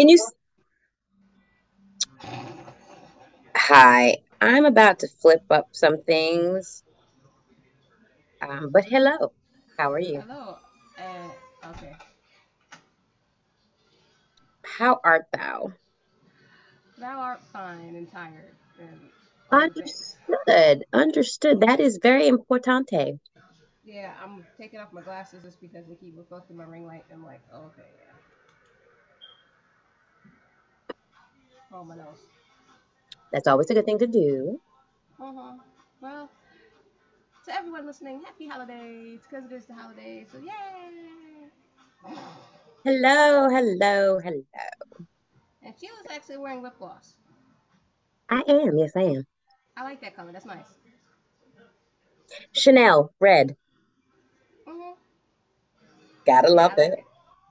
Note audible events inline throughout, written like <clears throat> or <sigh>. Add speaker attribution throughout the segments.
Speaker 1: Can you? s- Hi, I'm about to flip up some things. Um, but hello, how are you?
Speaker 2: Hello. Uh, okay.
Speaker 1: How art thou?
Speaker 2: Thou art fine and tired and all the things.
Speaker 1: Understood. Understood. That is very importante.
Speaker 2: Yeah, I'm taking off my glasses just because they keep reflecting my ring light. I'm like, oh, okay, yeah. Oh, my nose.
Speaker 1: That's always a good thing to do.
Speaker 2: Uh-huh. Well, to everyone listening, happy holidays because it is the holidays. So, yay!
Speaker 1: Hello, hello, hello.
Speaker 2: And she was actually wearing lip gloss.
Speaker 1: I am. Yes, I am.
Speaker 2: I like that color. That's nice.
Speaker 1: Chanel, red.
Speaker 2: Mm-hmm.
Speaker 1: Gotta love
Speaker 2: I like
Speaker 1: it.
Speaker 2: it.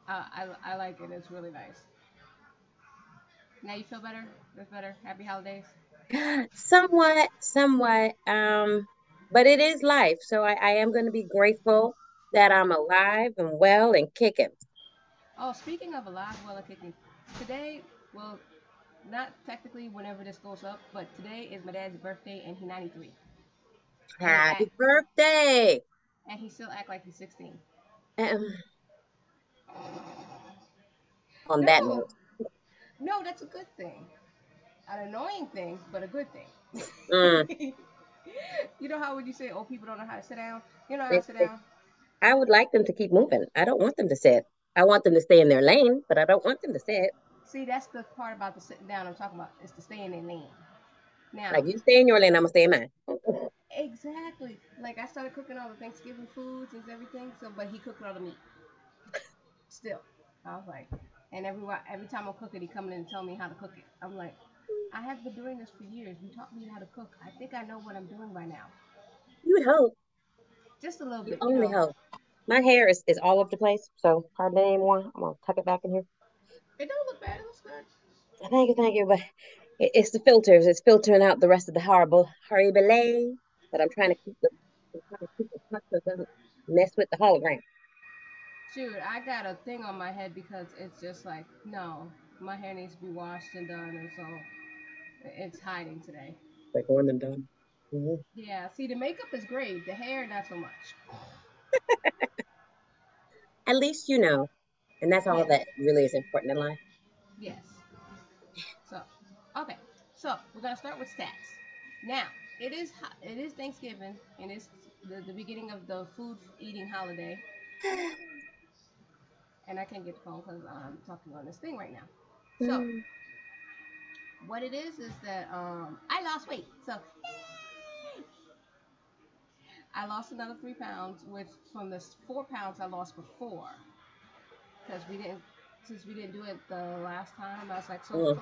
Speaker 2: Uh, I, I like it. It's really nice. Now you feel better? That's better. Happy holidays. <gasps>
Speaker 1: Somewhat, somewhat. Um, but it is life. So I, I am going to be grateful that I'm alive and well and kicking.
Speaker 2: Oh, speaking of alive, well, and kicking, today, well, not technically whenever this goes up, but today is my dad's birthday and he's 93. And he act
Speaker 1: Happy birthday.
Speaker 2: and he still act like he's 16.
Speaker 1: Um, <sighs> on
Speaker 2: No,
Speaker 1: that note,
Speaker 2: no, that's a good thing. An annoying thing, but a good thing.
Speaker 1: mm, <laughs>
Speaker 2: you know how when you say old people don't know how to sit down? You know how to sit down?
Speaker 1: I would like them to keep moving. I don't want them to sit. I want them to stay in their lane, but I don't want them to sit.
Speaker 2: See, that's the part about the sitting down I'm talking about. Is to stay in their lane. Now,
Speaker 1: Like you stay in your lane, I'm gonna stay in mine. <laughs>
Speaker 2: exactly. Like I started cooking all the Thanksgiving foods and everything. So, but he cooked all the meat. Still, I was like, and every every time I cook it, he coming in and telling me how to cook it. I'm like, I have been doing this for years. You taught me how to cook. I think I know what I'm doing by now.
Speaker 1: You would hope.
Speaker 2: Just a little bit, you
Speaker 1: only
Speaker 2: know.
Speaker 1: hope. My hair is, is all over the place, so hardly anymore. I'm gonna tuck it back in here.
Speaker 2: It don't look bad. It looks good.
Speaker 1: Thank you, thank you. But it, it's the filters. It's filtering out the rest of the horrible horrible. But I'm trying to keep the I'm trying to keep the so it doesn't mess with the hologram.
Speaker 2: Shoot, I got a thing on my head because it's just like, no, my hair needs to be washed and done, and so it's hiding today.
Speaker 1: Like one and done. Mhm.
Speaker 2: Yeah, see, the makeup is great. The hair, not so much. <laughs>
Speaker 1: At least you know, and that's all
Speaker 2: Yes,
Speaker 1: that really is important in life.
Speaker 2: yes. So, okay. So we're gonna start with stats. Now, it is it is Thanksgiving, and it's the, the beginning of the food eating holiday. <laughs> And I can't get the phone because I'm talking on this thing right now. So
Speaker 1: Mm.
Speaker 2: what it is is that um I lost weight. So yay! I lost another three pounds, which from the four pounds I lost before, because we didn't since we didn't do it the last time. I was like, so so,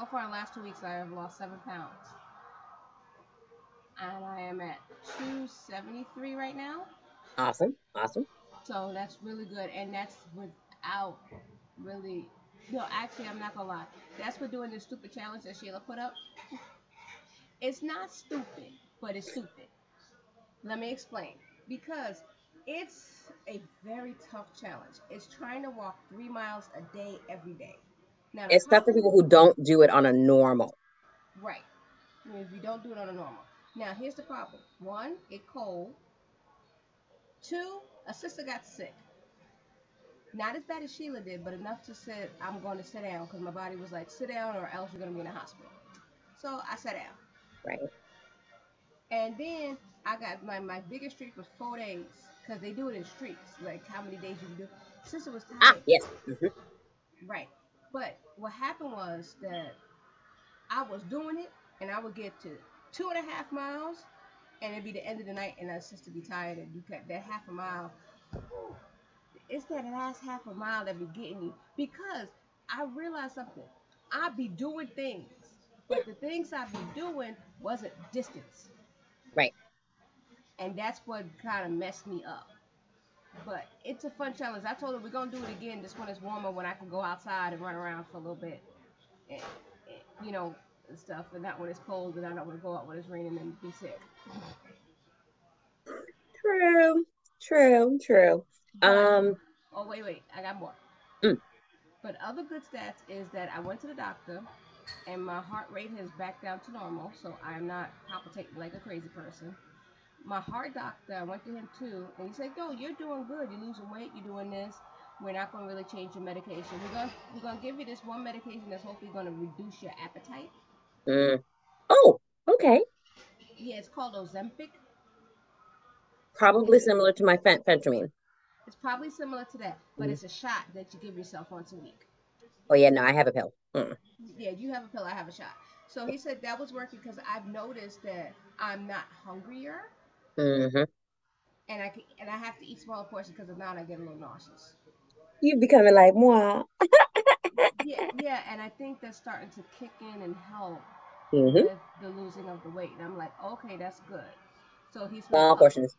Speaker 2: so far in the last two weeks I have lost seven pounds, and I am at 273 right now.
Speaker 1: Awesome, awesome.
Speaker 2: So that's really good, and that's without really. No, actually, I'm not gonna lie. That's with doing this stupid challenge that Sheila put up. It's not stupid, but it's stupid. Let me explain. Because it's a very tough challenge. It's trying to walk three miles a day every day. Now
Speaker 1: It's tough for people who don't do it on a normal.
Speaker 2: right? If you don't do it on a normal. Now here's the problem. One, it cold. Two, a sister got sick. Not as bad as Sheila did, but enough to sit. I'm going to sit down because my body was like, sit down or else you're going to be in the hospital. So I sat down.
Speaker 1: Right.
Speaker 2: And then I got my, my biggest streak was four days because they do it in streaks, like how many days you can do. Sister was
Speaker 1: Ah,
Speaker 2: tired,
Speaker 1: yes. Mhm.
Speaker 2: right? But what happened was that I was doing it, and I would get to two and a half miles, and it'd be the end of the night, and our sister be tired, and do that half a mile. It's that last half a mile that be getting you because I realized something. I be doing things, but the things I be doing wasn't distance.
Speaker 1: Right.
Speaker 2: and that's what kind of messed me up. But it's a fun challenge. I told her we're gonna do it again just when it's warmer, when I can go outside and run around for a little bit, and, and, you know, and stuff, and not when it's cold, and I don't want to go out when it's raining and be sick.
Speaker 1: True, true, true.
Speaker 2: But
Speaker 1: Um,
Speaker 2: oh wait, wait, I got more.
Speaker 1: Mm.
Speaker 2: But other good stats is that I went to the doctor and my heart rate has back down to normal, so I'm not palpitating like a crazy person. My heart doctor, I went to him too, and he said, "Yo, you're doing good. You're losing weight. You're doing this. We're not going to really change your medication. We're going we're to give you this one medication that's hopefully going to reduce your appetite."
Speaker 1: Mm. Oh, okay.
Speaker 2: Yeah, it's called Ozempic.
Speaker 1: Probably similar to my fen- phentermine.
Speaker 2: It's probably similar to that, but
Speaker 1: Mm.
Speaker 2: it's a shot that you give yourself once a week.
Speaker 1: Oh yeah, no, I have a pill. Mm.
Speaker 2: Yeah, you have a pill, I have a shot. So he said that was working because I've noticed that I'm not hungrier,
Speaker 1: hmm
Speaker 2: and I can, and I have to eat smaller portions because if not, I get a little nauseous.
Speaker 1: You becoming like moi. <laughs>
Speaker 2: Yeah, yeah, and I think that's starting to kick in and help
Speaker 1: hmm
Speaker 2: with the losing of the weight. And I'm like, okay, that's good. So he's
Speaker 1: Small
Speaker 2: up,
Speaker 1: portions.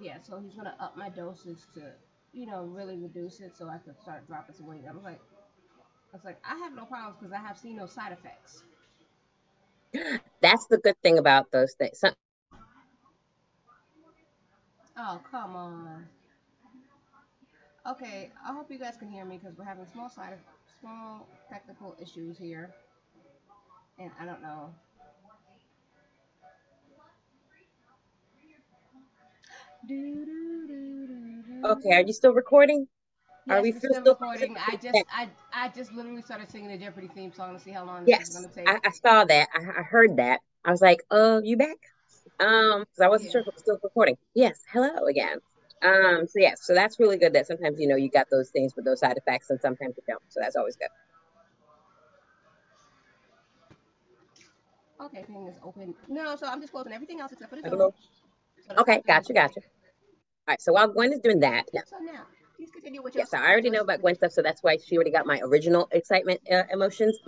Speaker 2: Yeah, so he's gonna up my doses to, you know, really reduce it so I could start dropping some weight. I was like, I was like, I have no problems because I have seen no side effects. <clears throat>
Speaker 1: That's the good thing about those things. Some,
Speaker 2: Oh, come on. Okay, I hope you guys can hear me because we're having small side small technical issues here, and I don't know.
Speaker 1: Okay, are you still recording? Are we still
Speaker 2: still recording. I just I I just literally started singing the Jeopardy theme song to see how long this is
Speaker 1: Yes,
Speaker 2: gonna take.
Speaker 1: I, I saw that. I, I heard that. I was like, "Oh, you back?" Um, because I wasn't
Speaker 2: Yeah.
Speaker 1: sure if it was still recording. Yes, hello again. Um, so yes, so that's really good that sometimes you know you got those things with those side effects and sometimes you don't. So that's always good.
Speaker 2: Okay, thing is open. No, so I'm just closing everything else except for the
Speaker 1: Okay, gotcha, gotcha. All right, so while Gwen is doing that, now,
Speaker 2: So now, please continue with your.
Speaker 1: yes, I already know about Gwen stuff, so that's why she already got my original excitement uh, emotions.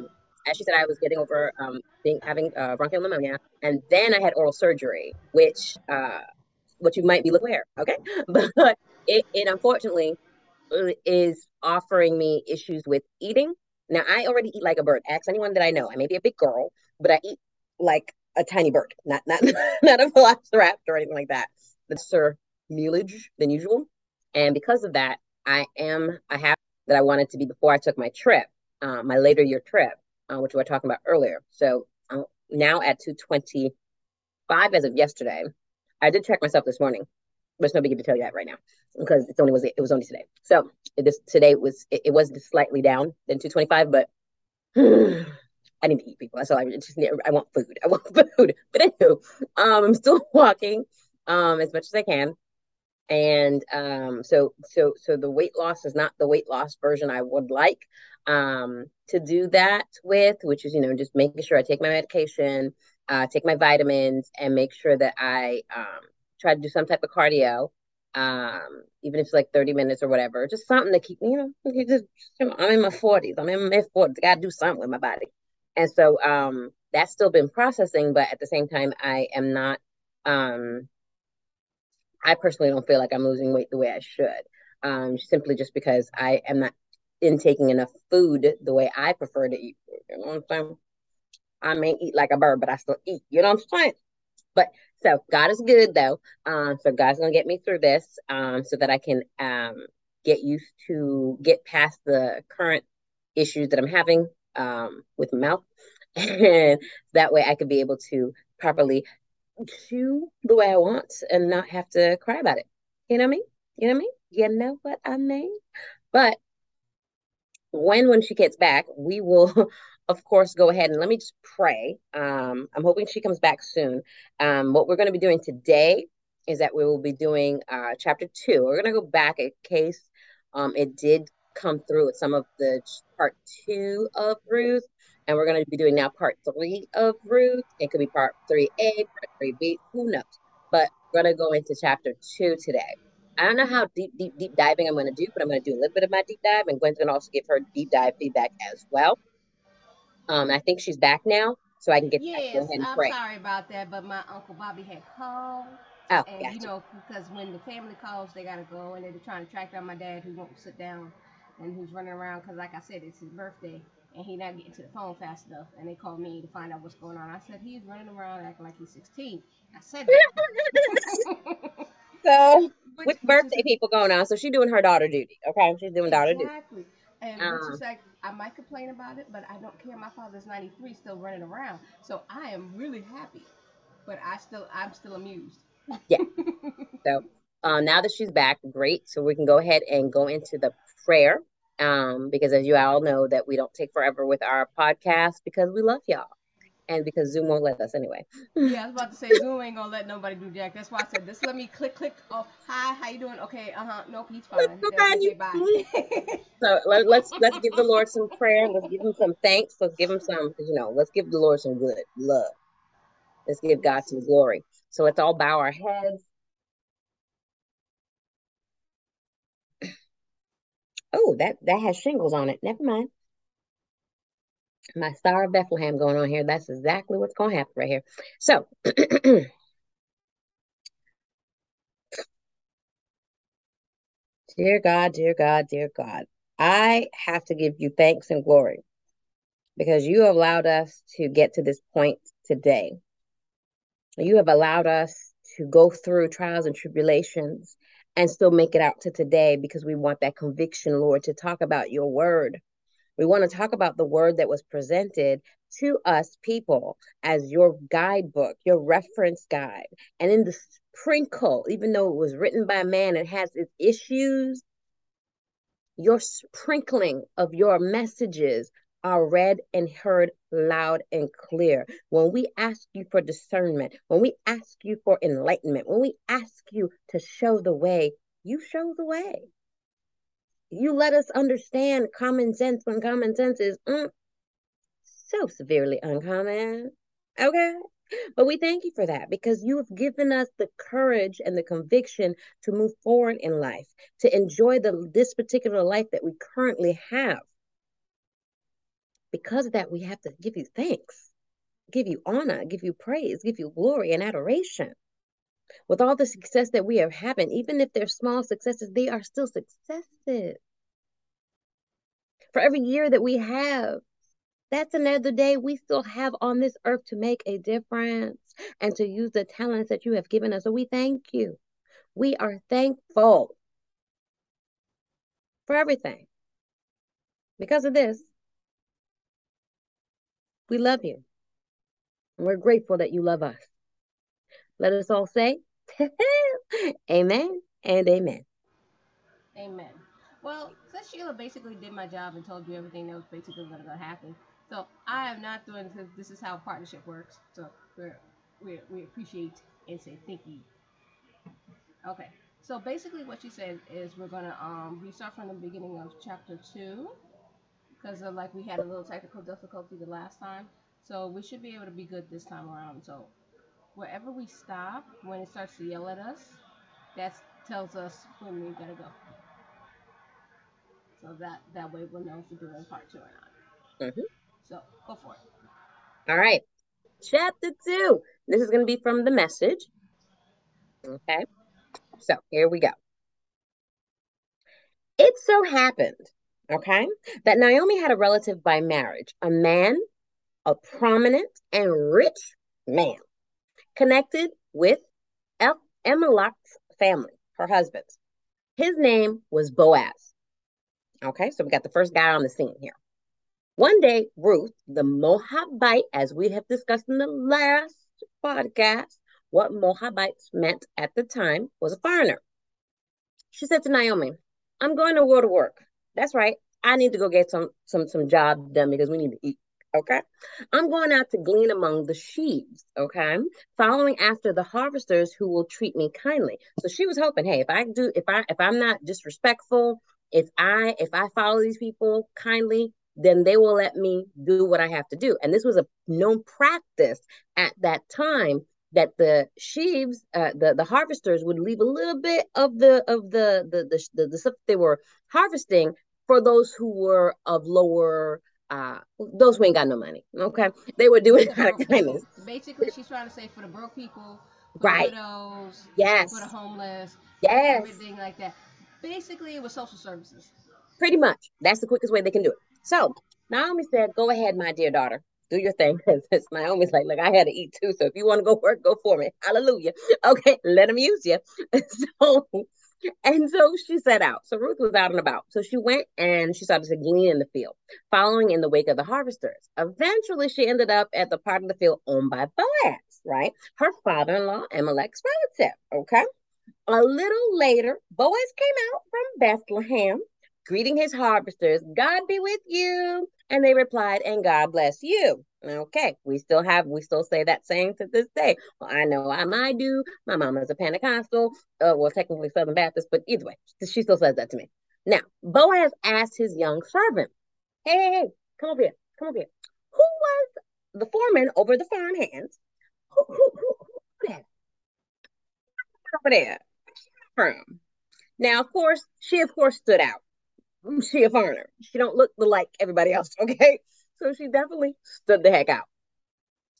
Speaker 1: As she said, I was getting over um being having uh, bronchial pneumonia, and then I had oral surgery, which uh, what you might be looking where, okay, <laughs> but it, it unfortunately uh, is offering me issues with eating. Now I already eat like a bird. Ask anyone that I know. I may be a big girl, but I eat like a tiny bird, not not <laughs> not a velociraptor or anything like that. That's sir mealage than usual, and because of that, I am I have that I wanted to be before I took my trip, uh, my later year trip, uh, which we were talking about earlier. So uh, now at two twenty five as of yesterday, I did check myself this morning but it's no biggie to tell you that right now because it's only was it was only today. So this today was it, it was slightly down than 225, but <sighs> I need to eat people. All I just need. I want food. I want <laughs> food. But anywho, um, I'm still <laughs> walking um as much as I can. And um so so so the weight loss is not the weight loss version I would like um to do that with, which is, you know, just making sure I take my medication, uh, take my vitamins, and make sure that I um try to do some type of cardio, um, even if it's like 30 minutes or whatever, just something to keep me, you know, just, I'm in my 40s, I'm in my mid 40s, I gotta do something with my body. And so um that's still been processing, but at the same time, I am not um I personally don't feel like I'm losing weight the way I should. Um, simply just because I am not intaking enough food the way I prefer to eat. You know what I'm saying? I may eat like a bird, but I still eat. You know what I'm saying? But so God is good though. Um, so God's gonna get me through this, um, so that I can um get used to get past the current issues that I'm having um with mouth, <laughs> and that way I could be able to properly chew the way I want and not have to cry about it. You know what I mean? You know what I mean? You know what I mean? But when when she gets back, we will <laughs> of course go ahead and let me just pray. Um, I'm hoping she comes back soon. Um, what we're going to be doing today is that we will be doing uh, chapter two. We're going to go back in case um, it did come through with some of the part two of Ruth, and we're going to be doing now part three of Ruth. It could be part three A, part three B, who knows? But we're going to go into chapter two today. I don't know how deep, deep, deep diving I'm going to do, but I'm going to do a little bit of my deep dive, and Gwen's going to also give her deep dive feedback as well. Um, I think she's back now, so I can get
Speaker 2: Yes,
Speaker 1: go ahead and
Speaker 2: I'm
Speaker 1: pray.
Speaker 2: sorry about that, but my uncle Bobby had called,
Speaker 1: Oh,
Speaker 2: and you know, because when the family calls, they gotta go, and they're trying to track down my dad, who won't sit down, and who's running around. Because, like I said, it's his birthday, and he not getting to the phone fast enough. And they called me to find out what's going on. I said he's running around acting like he's 16. I said that. <laughs>
Speaker 1: So <laughs>
Speaker 2: which,
Speaker 1: with
Speaker 2: is
Speaker 1: birthday people going on, so she's doing her daughter duty. Okay, she's doing daughter duty.
Speaker 2: exactly. And um, which is like, I might complain about it, but I don't care. My father's 93, still running around, so I am really happy. But I still, I'm still amused.
Speaker 1: Yeah. <laughs> so uh, now that she's back, great. So we can go ahead and go into the prayer. Um, because as you all know, that we don't take forever with our podcast because we love y'all and because Zoom won't let us anyway.
Speaker 2: yeah, I was about to say Zoom <laughs> ain't gonna let nobody do jack. That's why I said this. Let me click, click. Oh, hi, how you doing? Okay, uh huh. Nope, he's fine. Okay,
Speaker 1: bye. <laughs> <laughs> so let, let's let's give the Lord some prayer. Let's give him some thanks. Let's give him some, you know, let's give the Lord some good love. Let's give God some glory. So let's all bow our heads. Oh, that that has shingles on it. Never mind my Star of Bethlehem going on here. That's exactly what's going to happen right here. So, <clears throat> dear God, dear God, dear God, I have to give you thanks and glory because you have allowed us to get to this point today. You have allowed us to go through trials and tribulations and still make it out to today because we want that conviction, Lord, to talk about your word we want to talk about the word that was presented to us people as your guidebook, your reference guide. And in the sprinkle, even though it was written by a man, it has its issues. Your sprinkling of your messages are read and heard loud and clear. When we ask you for discernment, when we ask you for enlightenment, when we ask you to show the way, you show the way you let us understand common sense when common sense is mm, so severely uncommon. Okay. But we thank you for that because you have given us the courage and the conviction to move forward in life, to enjoy the this particular life that we currently have. Because of that, we have to give you thanks, give you honor, give you praise, give you glory and adoration. With all the success that we are having, even if they're small successes, they are still successes. For every year that we have, that's another day we still have on this earth to make a difference and to use the talents that you have given us. So we thank you. We are thankful for everything. Because of this, we love you. And we're grateful that you love us. Let us all say, <laughs> Amen and Amen.
Speaker 2: Amen. Well, since Sheila basically did my job and told you everything that was basically going to happen, so I am not doing this. This is how partnership works. So we we we appreciate and say thank you. Okay. So basically, what she said is we're gonna um, restart from the beginning of chapter two, because like we had a little technical difficulty the last time. So we should be able to be good this time around. So wherever we stop, when it starts to yell at us, that tells us when we gotta go. So that that way we'll know if we're doing part two or not. Mm-hmm. So go for it.
Speaker 1: All right. Chapter two. This is going to be from the message. Okay. So here we go. It so happened, okay, that Naomi had a relative by marriage, a man, a prominent and rich man, connected with El- Elimelech's family, her husband. His name was Boaz. Okay, so we got the first guy on the scene here. One day, Ruth, the Moabite, as we have discussed in the last podcast, what Moabites meant at the time was a foreigner. She said to Naomi, I'm going to go to work. That's right. I need to go get some some some job done because we need to eat. Okay. I'm going out to glean among the sheaves. Okay. Following after the harvesters who will treat me kindly. So she was hoping, hey, if I do, if I if I'm not disrespectful, if I if I follow these people kindly, then they will let me do what I have to do. And this was a known practice at that time that the sheaves, uh, the the harvesters would leave a little bit of the of the the the, the, the stuff they were harvesting for those who were of lower uh those who ain't got no money. Okay, they were doing it out of kindness.
Speaker 2: Basically, she's trying to say for the broke people,
Speaker 1: right?
Speaker 2: widows,
Speaker 1: yes,
Speaker 2: for the homeless,
Speaker 1: yes,
Speaker 2: everything like that. Basically, it was social services.
Speaker 1: Pretty much. That's the quickest way they can do it. So Naomi said, Go ahead, my dear daughter. Do your thing. Because Naomi's <laughs> like, Look, I had to eat too. So if you want to go work, go for me. Hallelujah. <laughs> Okay, let them use you. <laughs> so And so she set out. So Ruth was out and about. So she went and she started to glean in the field, following in the wake of the harvesters. Eventually, she ended up at the part of the field owned by Boaz, right? Her father in law, Amalek's relative. Okay. A little later, Boaz came out from Bethlehem, greeting his harvesters. God be with you. And they replied, and God bless you. Okay, we still have, we still say that saying to this day. Well, I know I might do. My mama's a Pentecostal, uh, well, technically Southern Baptist, but either way, she still says that to me. Now, Boaz asked his young servant, hey, hey, hey, come over here, come over here. Who was the foreman over the farm hands? Who, who, who, who that? Over there. From. Now, of course, she of course stood out. <laughs> She a foreigner. She don't look like everybody else, <laughs> okay? So she definitely stood the heck out.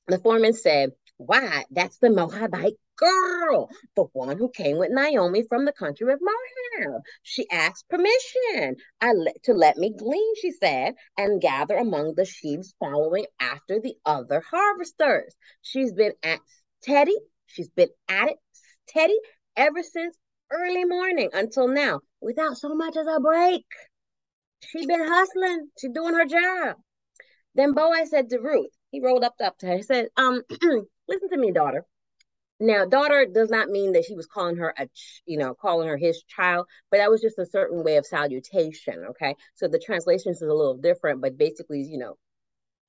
Speaker 1: The foreman said, Why, that's the Moabite girl, the one who came with Naomi from the country of Moab. She asked permission I to let me glean, she said, and gather among the sheaves following after the other harvesters. She's been at Teddy. she's been at it steady ever since early morning until now without so much as a break. She been hustling. She doing her job. Then Boaz said to Ruth, he rolled up, up to her, he said, um, <clears throat> listen to me, daughter. Now, daughter does not mean that he was calling her a, you know, calling her his child, but that was just a certain way of salutation. Okay. So the translations is a little different, but basically, you know,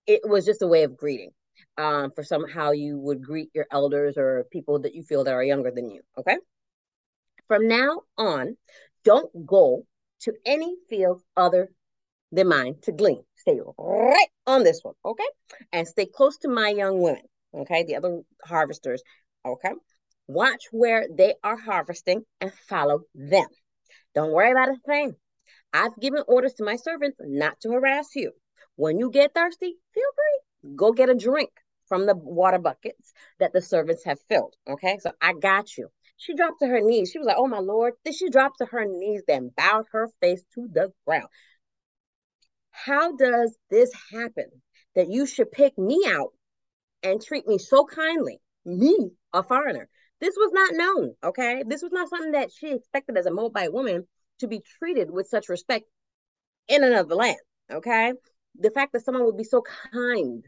Speaker 1: it was just a way of greeting. Um, for somehow you would greet your elders or people that you feel that are younger than you. Okay. From now on, don't go to any field other than mine to glean. Stay right on this one, okay? And stay close to my young women, okay? The other harvesters, okay? Watch where they are harvesting and follow them. Don't worry about a thing. I've given orders to my servants not to harass you. When you get thirsty, feel free. Go get a drink from the water buckets that the servants have filled. Okay, so I got you. She dropped to her knees. She was like, Oh my Lord. Then she dropped to her knees, then bowed her face to the ground. How does this happen that you should pick me out and treat me so kindly? Me, a foreigner. This was not known, okay? This was not something that she expected as a Moabite woman to be treated with such respect in another land, okay? The fact that someone would be so kind,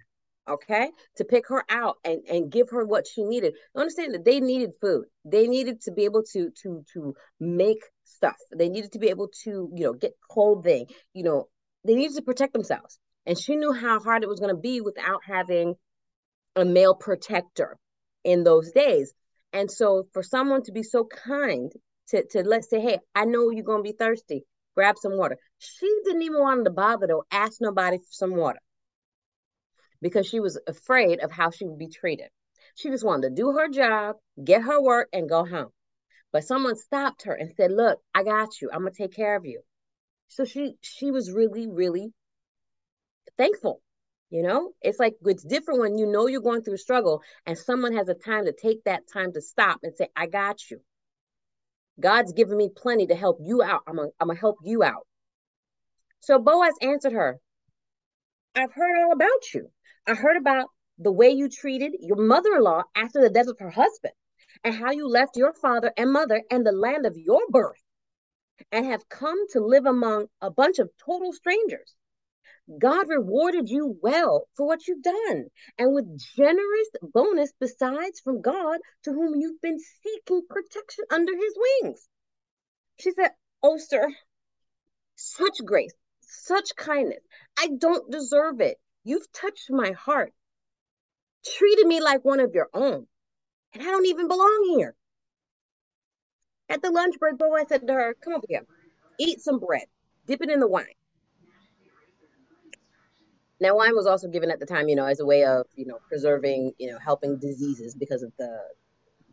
Speaker 1: okay, to pick her out and, and give her what she needed. Understand that they needed food. They needed to be able to to to make stuff. They needed to be able to, you know, get clothing, you know, they needed to protect themselves. And she knew how hard it was going to be without having a male protector in those days. And so for someone to be so kind to, to let's say, hey, I know you're going to be thirsty, grab some water. She didn't even want to bother to ask nobody for some water because she was afraid of how she would be treated. She just wanted to do her job, get her work, and go home. But someone stopped her and said, Look, I got you. I'm to take care of you. So she she was really really thankful. You know, it's like it's different when you know you're going through a struggle and someone has a time to take that time to stop and say, I got you. God's given me plenty to help you out. I'm gonna, I'm gonna help you out. So Boaz answered her, I've heard all about you. I heard about the way you treated your mother in law after the death of her husband, and how you left your father and mother and the land of your birth and have come to live among a bunch of total strangers. God rewarded you well for what you've done and with generous bonus besides from God to whom you've been seeking protection under his wings. She said, Oh, sir, such grace, such kindness. I don't deserve it. You've touched my heart, treated me like one of your own, and I don't even belong here. At the lunch break, Boaz said to her, Come over here, eat some bread, dip it in the wine. Now, wine was also given at the time, you know, as a way of, you know, preserving, you know, helping diseases because of the.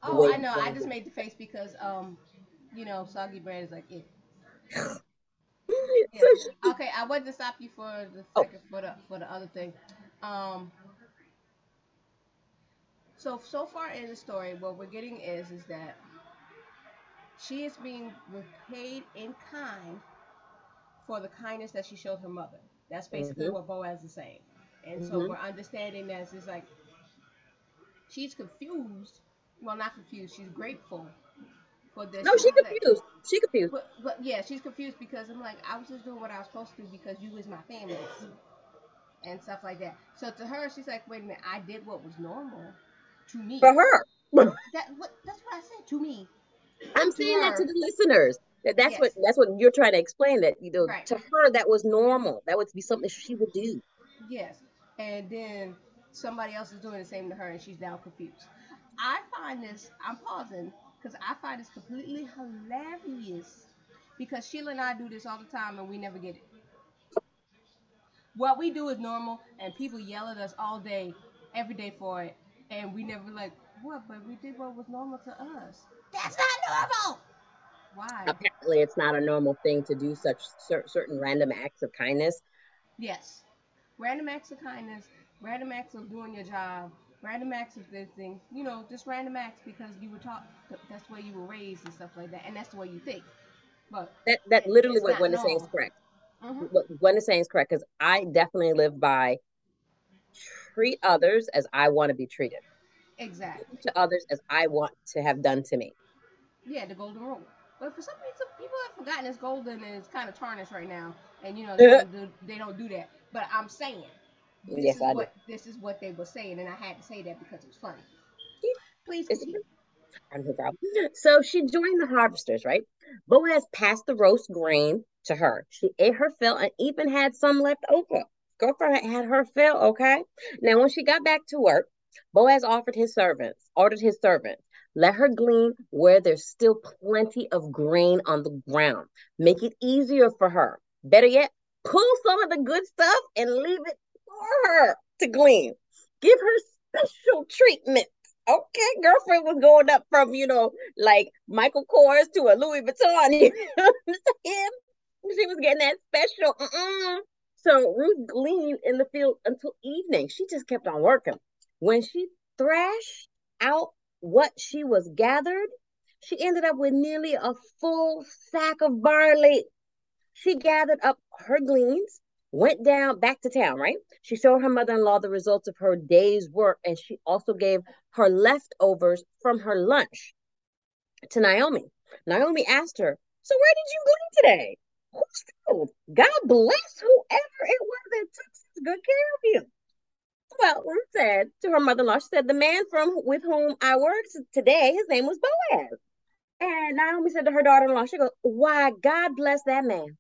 Speaker 1: the
Speaker 2: oh, I know. I just made the face because, um, you know, soggy bread is like it. <laughs> yeah. Okay, I wanted to stop you for the oh. second oh. for the for the other thing. Um. So so far in the story, what we're getting is is that she is being repaid in kind for the kindness that she showed her mother. That's basically mm-hmm. what Boaz is saying. And mm-hmm. so we're understanding that it's like she's confused. Well, not confused. She's grateful for this.
Speaker 1: No, she
Speaker 2: was like-
Speaker 1: confused. She confused.
Speaker 2: But, but yeah, she's confused because I'm like, I was just doing what I was supposed to do because you was my family and stuff like that. So to her, she's like, wait a minute, I did what was normal to me.
Speaker 1: For her.
Speaker 2: That what that's what I said to me.
Speaker 1: I'm
Speaker 2: To
Speaker 1: saying that to the listeners. That that's what that's what you're trying to explain. That you know,
Speaker 2: Right.
Speaker 1: to her that was normal. That would be something she would do.
Speaker 2: Yes. And then somebody else is doing the same to her and she's now confused. I find this, I'm pausing because I find this completely hilarious because Sheila and I do this all the time and we never get it. What we do is normal and people yell at us all day, every day for it. And we never like, what? But we did what was normal to us. That's not normal! Why?
Speaker 1: Apparently, it's not a normal thing to do such cer- certain random acts of kindness.
Speaker 2: Yes. Random acts of kindness, random acts of doing your job, random acts of this thing, you know, just random acts because you were taught that's the way you were raised and stuff like that, and that's the way you think. But
Speaker 1: That that literally what Gwen is saying is correct.
Speaker 2: mhm,
Speaker 1: What Gwen is saying is correct because I definitely live by treat others as I want to be treated,
Speaker 2: exactly.
Speaker 1: to others as I want to have done to me.
Speaker 2: Yeah, the golden rule. But for some reason, people have forgotten it's golden and it's kind of tarnished right now, and you know <laughs> they don't do, they don't do that. But I'm saying, this
Speaker 1: Yes,
Speaker 2: is
Speaker 1: I do.
Speaker 2: what this is what they were saying, and I had to say that because it was funny. Please continue.
Speaker 1: No problem. So she joined the harvesters, right? Boaz passed the roast grain to her. She ate her fill and even had some left over. Girlfriend had her fill, okay? Now, when she got back to work, Boaz offered his servants, ordered his servants, let her glean where there's still plenty of grain on the ground. Make it easier for her. Better yet, pull some of the good stuff and leave it her to glean. Give her special treatment. Okay, girlfriend was going up from, you know, like Michael Kors to a Louis Vuitton. <laughs> She was getting that special. Mm-mm. So Ruth gleaned in the field until evening. She just kept on working. When she thrashed out what she was gathered, she ended up with nearly a full sack of barley. She gathered up her gleans, went down back to town, right? She showed her mother in law the results of her day's work, and she also gave her leftovers from her lunch to Naomi. Naomi asked her, So where did you glean today? Who's field? God bless whoever it was that took such good care of you. Well, said to her mother in law, she said, The man from with whom I worked today, his name was Boaz. And Naomi said to her daughter in law, She goes, Why, God bless that man.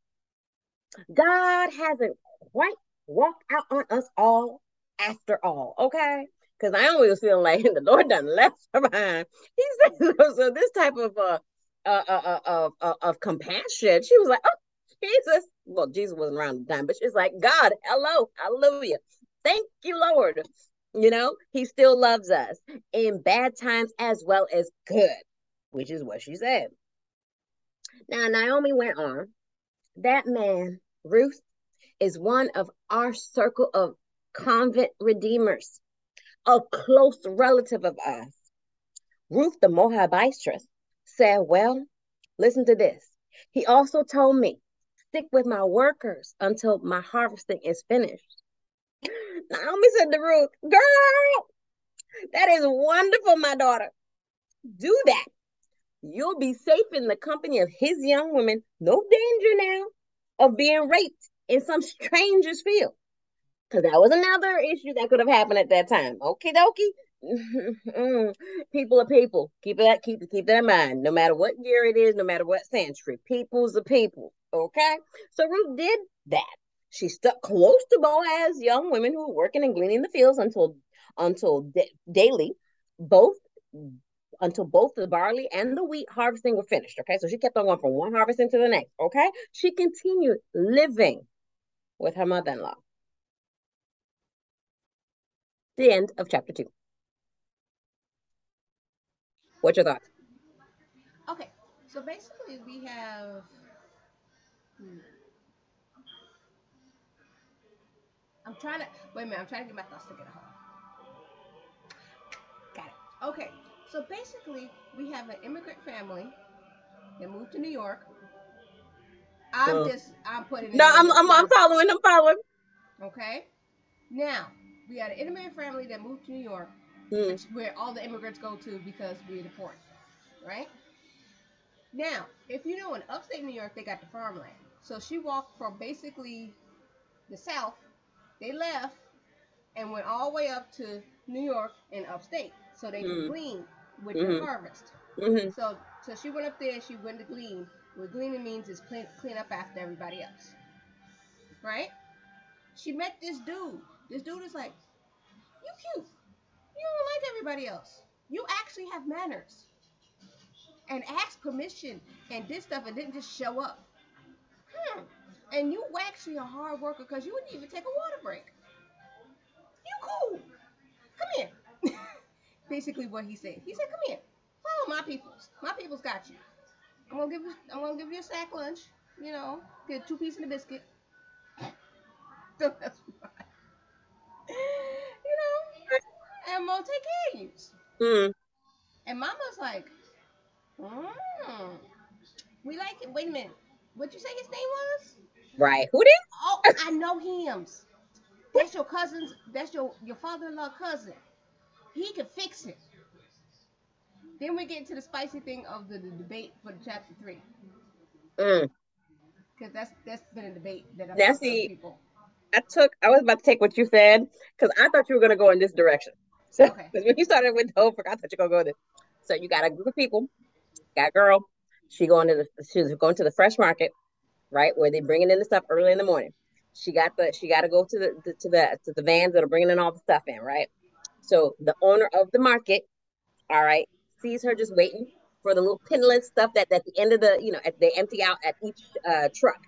Speaker 1: God hasn't quite walked out on us all after all, okay? Because Naomi was feel <laughs> like the Lord done left behind. He said, <laughs> so, this type of uh, uh, uh, uh, of, uh, of compassion, she was like, oh, Jesus. Well, Jesus wasn't around the time, but she's like, God, hello, hallelujah. Thank you, Lord. You know, he still loves us in bad times as well as good, which is what she said. Now, Naomi went on. That man, Ruth, is one of our circle of covenant redeemers, a close relative of us. Ruth, the Moabitess, said, Well, listen to this. He also told me, Stick with my workers until my harvesting is finished. <gasps> Naomi said to Ruth, Girl, that is wonderful, my daughter. Do that. You'll be safe in the company of his young women. No danger now of being raped in some stranger's field. Because that was another issue that could have happened at that time. Okie dokie. <laughs> people are people. Keep that, keep keep that in mind. No matter what year it is, no matter what century. People's are people. Okay? So Ruth did that. She stuck close to Boaz, young women who were working and gleaning the fields until until da- daily, both until both the barley and the wheat harvesting were finished. Okay, so she kept on going from one harvesting to the next. Okay, she continued living with her mother-in-law. The end of chapter two. What's your thoughts?
Speaker 2: Okay, so basically we have. hmm. I'm trying to wait a minute. I'm trying to get my thoughts together. Got it. Okay, so basically we have an immigrant family that moved to New York. I'm just I'm putting. it
Speaker 1: No,
Speaker 2: in
Speaker 1: I'm I'm, I'm following. I'm following.
Speaker 2: Okay. Now we had an immigrant family that moved to New York, which where all the immigrants go to because we're the port, right? Now, if you know in upstate New York, they got the farmland. So she walked from basically the south. They left and went all the way up to New York and upstate. So they
Speaker 1: Mhm.
Speaker 2: could with
Speaker 1: Mhm.
Speaker 2: the harvest.
Speaker 1: hmm
Speaker 2: So so she went up there, she went to glean. What gleaning means is clean clean up after everybody else. Right? She met this dude. This dude is like, You cute. You don't like everybody else. You actually have manners. And asked permission and did stuff and didn't just show up. Hmm. And you actually a hard worker because you wouldn't even take a water break. You cool. Basically what he said. He said, Come here. Follow my peoples. My peoples got you. I'm gonna give you I'm gonna give you a sack lunch, you know, get two pieces of biscuit. <laughs> So that's fine. You know, and I'm take care of you.
Speaker 1: Mm.
Speaker 2: And Mama's like, mm, we like it. Wait a minute. What'd you say his name was?
Speaker 1: Right. Who did?
Speaker 2: Oh, I know him. That's your cousin's. That's your your father-in-law cousin. He can fix it. Then we get into the spicy thing of the, the debate for chapter three,
Speaker 1: Mm.
Speaker 2: because that's that's been a debate that I've
Speaker 1: Now, see,
Speaker 2: people.
Speaker 1: I took. I was about to take what you said because I thought you were gonna go in this direction. <laughs> So
Speaker 2: Okay.
Speaker 1: 'cause when you started with the whole, I thought you were gonna go this. So you got a group of people. Got a girl. She going to the. She's going to the fresh market, right, where they bringing in the stuff early in the morning. She got the. She got to go to the, the to the to the vans that are bringing in all the stuff in, right. So the owner of the market, all right, sees her just waiting for the little pinless stuff that at the end of the, you know, at, they empty out at each uh, truck.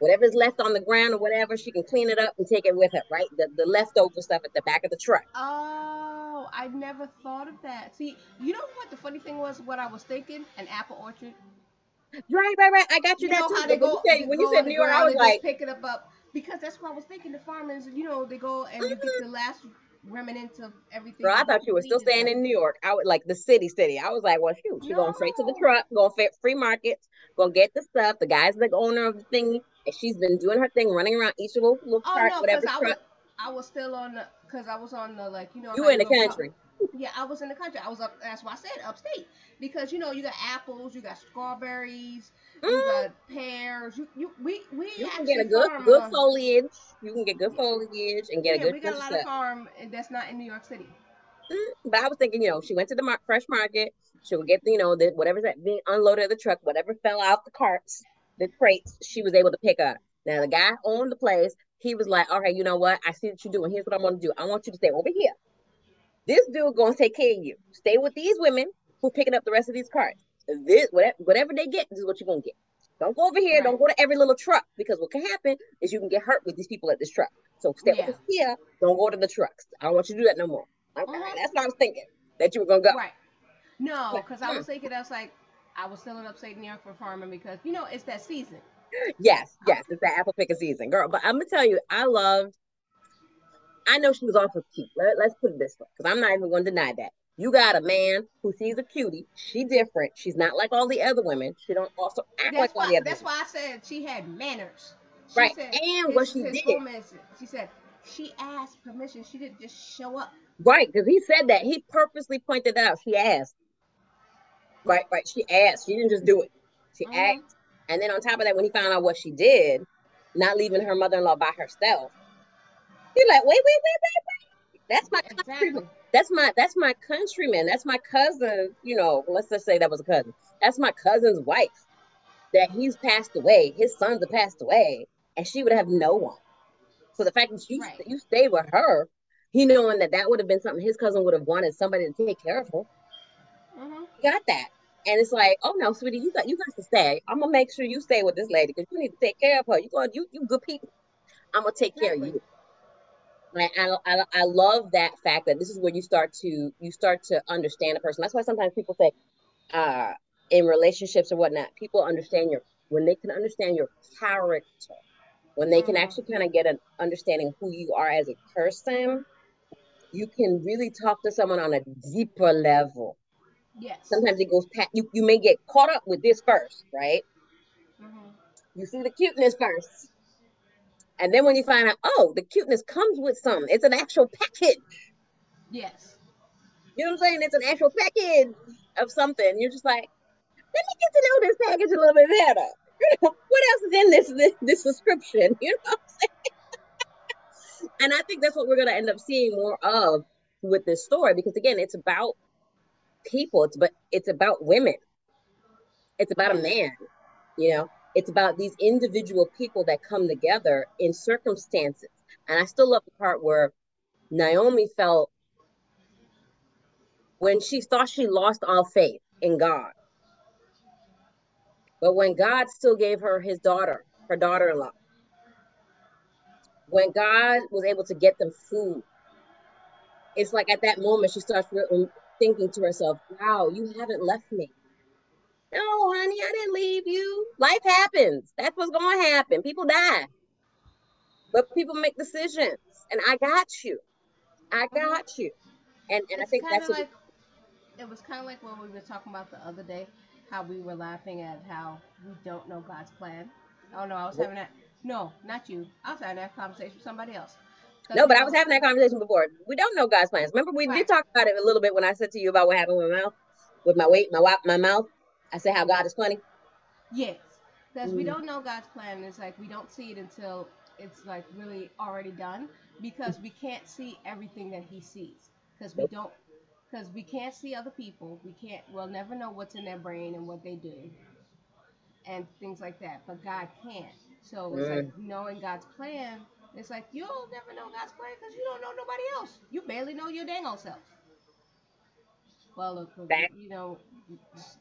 Speaker 1: Whatever's left on the ground or whatever, she can clean it up and take it with her, right? The, the leftover stuff at the back of the truck.
Speaker 2: Oh, I've never thought of that. See, you know what the funny thing was? What I was thinking? An apple orchard.
Speaker 1: Right, right, right. I got you,
Speaker 2: You
Speaker 1: that
Speaker 2: know
Speaker 1: too.
Speaker 2: how they
Speaker 1: when
Speaker 2: go,
Speaker 1: you said, when you said New York, I was like,
Speaker 2: pick it up, up because that's what I was thinking. The farmers, you know, they go and you get the last remnants of everything.
Speaker 1: I thought you were still staying in New York. I would like the city, city. I was like, well, shoot, she going straight to the truck, going fit free markets, gonna get the stuff. The guy's the owner of the thing, and she's been doing her thing, running around each little little
Speaker 2: Oh
Speaker 1: cart,
Speaker 2: no,
Speaker 1: whatever
Speaker 2: I was
Speaker 1: truck.
Speaker 2: I was still on the because I was on the like you know
Speaker 1: You were in the country. <laughs>
Speaker 2: Yeah, I was in the country. I was up. That's why I said upstate because you know you got apples, you got strawberries, you
Speaker 1: Mm,
Speaker 2: got pears. You you we we
Speaker 1: you can get a good good foliage. You can get good foliage and get a
Speaker 2: yeah,
Speaker 1: good
Speaker 2: we got a
Speaker 1: of
Speaker 2: lot of farm that's not in New York City.
Speaker 1: Mm, But I was thinking, you know, she went to the mar- fresh market. She would get, you know, the whatever's that being unloaded at the truck, whatever fell out the carts, the crates, she was able to pick up. Now the guy owned the place. He was like, "Okay, you know what? I see what you're doing. Here's what I'm gonna do. I want you to stay over here. This dude gonna take care of you. Stay with these women who picking up the rest of these carts. This whatever, whatever they get, this is what you're gonna get. Don't go over here.
Speaker 2: Right.
Speaker 1: Don't go to every little truck because what can happen is you can get hurt with these people at this truck. So stay
Speaker 2: Yeah.
Speaker 1: here. Don't go to the trucks. I don't want you to do that no more. Okay,
Speaker 2: Mhm.
Speaker 1: that's what I was thinking that you were gonna go.
Speaker 2: Right. No, because I was
Speaker 1: hmm.
Speaker 2: thinking I was like I was still in upstate New York for farming because you know it's that season.
Speaker 1: Yes, yes, it's that apple picker season, girl. But I'm gonna tell you, I loved. I know she was off her cute. Let, let's put it this way, because I'm not even gonna deny that. You got a man who sees a cutie. She different. She's not like all the other women. She don't also act
Speaker 2: That's
Speaker 1: like all
Speaker 2: why
Speaker 1: the other women.
Speaker 2: that's
Speaker 1: women.
Speaker 2: why I said she had manners. She
Speaker 1: Right.
Speaker 2: said
Speaker 1: And what she did,
Speaker 2: she said she asked permission. She didn't just show up.
Speaker 1: right? Because he said that. He purposely pointed that out. She asked. Right, right. She asked. She didn't just do it. She
Speaker 2: Mhm.
Speaker 1: asked. And then on top of that, when he found out what she did, not leaving her mother-in-law by herself, he's like, wait, wait, wait, wait, wait. That's my.
Speaker 2: Exactly.
Speaker 1: That's my that's my countryman. That's my cousin. You know, let's just say that was a cousin. That's my cousin's wife. That he's passed away. His sons have passed away, and she would have no one. So the fact that you
Speaker 2: Right.
Speaker 1: you stayed with her, he knowing that that would have been something his cousin would have wanted somebody to take care of her.
Speaker 2: hmm
Speaker 1: got that, and it's like, oh no, sweetie, you got you got to stay. I'm gonna make sure you stay with this lady because you need to take care of her. You going you you good people. I'm gonna take care of you. I, I I love that fact that this is where you start to you start to understand a person. That's why sometimes people say, uh, in relationships or whatnot, people understand your when they can understand your character, when they can
Speaker 2: Mhm.
Speaker 1: actually kind of get an understanding of who you are as a person. You can really talk to someone on a deeper level.
Speaker 2: Yes.
Speaker 1: Sometimes it goes past you. You may get caught up with this first, right?
Speaker 2: hmm
Speaker 1: You see the cuteness first. And then when you find out, oh, the cuteness comes with something. It's an actual package.
Speaker 2: Yes.
Speaker 1: You know what I'm saying? It's an actual package of something. You're just like, let me get to know this package a little bit better. <laughs> what else is in this this, this subscription? <laughs> You know what I'm saying? and I think that's what we're gonna end up seeing more of with this story because again, it's about people. It's but it's about women. It's about a man. You know, it's about these individual people that come together in circumstances. And I still love the part where Naomi felt when she thought she lost all faith in God. But when God still gave her his daughter, her daughter in law, when God was able to get them food, it's like at that moment she starts thinking to herself, wow, you haven't left me. No, honey, I didn't leave you. Life happens. That's what's going to happen. People die. But people make decisions. And I got you. I got you. And and it's I think that's
Speaker 2: like it was kind of like what we were talking about the other day, how we were laughing at how we don't know God's plan. Oh no, I was having that. No, not you. I was having that conversation with somebody else.
Speaker 1: No, but I was having that conversation before. We don't know God's plans. Remember, we right. did talk about it a little bit when I said to you about what happened with my mouth, with my weight, my my mouth. I say how God is planning.
Speaker 2: Yes, because mm. we don't know God's plan. It's like we don't see it until it's like really already done because we can't see everything that He sees because we don't because we can't see other people. We can't. We'll never know what's in their brain and what they do and things like that. But God can. So it's mm. like knowing God's plan it's like you'll never know God's plan because you don't know nobody else. You barely know your dang old self. Well, look, you know,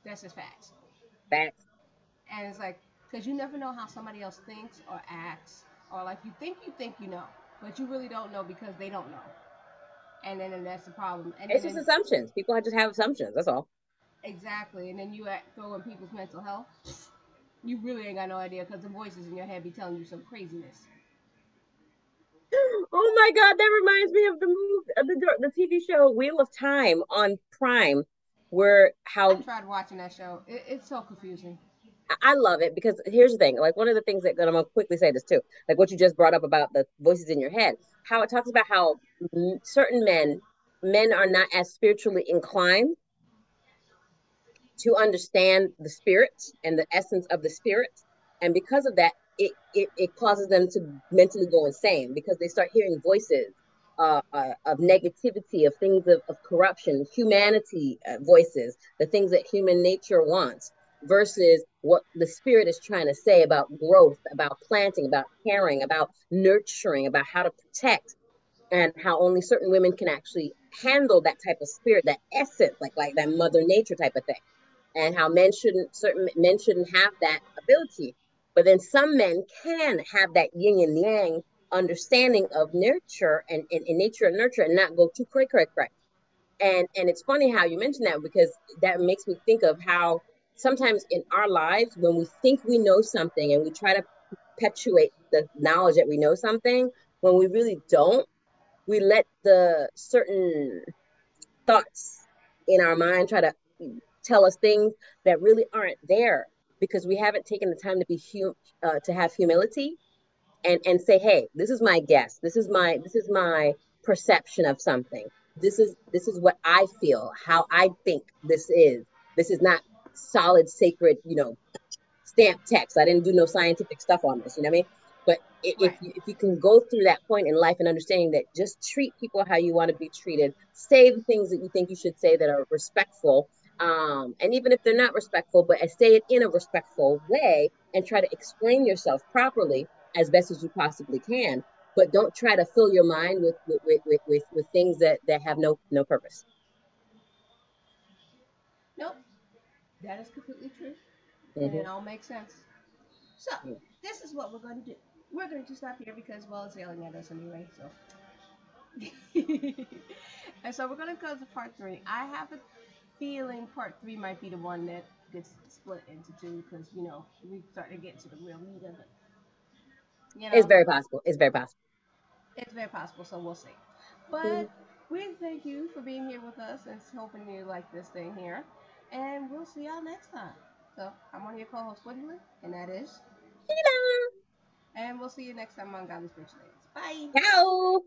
Speaker 2: that's just facts.
Speaker 1: Facts.
Speaker 2: And it's like because you never know how somebody else thinks or acts, or like you think you think you know, but you really don't know because they don't know. And then and that's the problem. And
Speaker 1: it's just assumptions. People just have assumptions. That's all.
Speaker 2: Exactly. And then you throw in people's mental health. You really ain't got no idea because the voices in your head be telling you some craziness.
Speaker 1: Oh my God, that reminds me of the movie, uh, the the TV show Wheel of Time on Prime, where how
Speaker 2: I tried watching that show. It, it's so confusing.
Speaker 1: I love it because here's the thing. Like one of the things that, I'm gonna quickly say this too, like what you just brought up about the voices in your head, how it talks about how certain men, men are not as spiritually inclined to understand the spirit and the essence of the spirit, and because of that, it, it, it causes them to mentally go insane because they start hearing voices uh, uh, of negativity, of things of, of corruption, humanity uh, voices, the things that human nature wants, versus what the spirit is trying to say about growth, about planting, about caring, about nurturing, about how to protect, and how only certain women can actually handle that type of spirit, that essence, like like that mother nature type of thing, and how men shouldn't certain men shouldn't have that ability but then some men can have that yin and yang understanding of nurture and, and, and nature and nurture and not go too cray cray cray. And and it's funny how you mention that because that makes me think of how sometimes in our lives when we think we know something and we try to perpetuate the knowledge that we know something, when we really don't, we let the certain thoughts in our mind try to tell us things that really aren't there because we haven't taken the time to be hum- uh, to have humility and and say hey this is my guess. This is my this is my perception of something. This is this is what i feel how i think this is. This is not solid sacred you know stamp text. I didn't do no scientific stuff on this you know what i mean? But if, right. you, if you can go through that point in life and understanding that just treat people how you want to be treated. Say the things that you think you should say that are respectful um, and even if they're not respectful, but say it in a respectful way and try to explain yourself properly as best as you possibly can. But don't try to fill your mind with with, with, with, with things that, that have no no purpose.
Speaker 2: Nope. That is completely true. Mm-hmm. And it all makes sense. So this is what we're going to do. We're going to stop here because well it's yelling at us anyway, so <laughs> and so we're going to go to part three. I have a feeling part three might be the one that gets split into two because you know we start to get to the real meat of it.
Speaker 1: You know, it's very possible. It's very possible.
Speaker 2: It's very possible. So we'll see. But mm-hmm. we thank you for being here with us and hoping you like this thing here. And we'll see y'all next time. So I'm of your co-hosts, Woodley, and that is
Speaker 1: Tina.
Speaker 2: And we'll see you next time on Godly Spiritual Ladies. Bye.
Speaker 1: Ciao.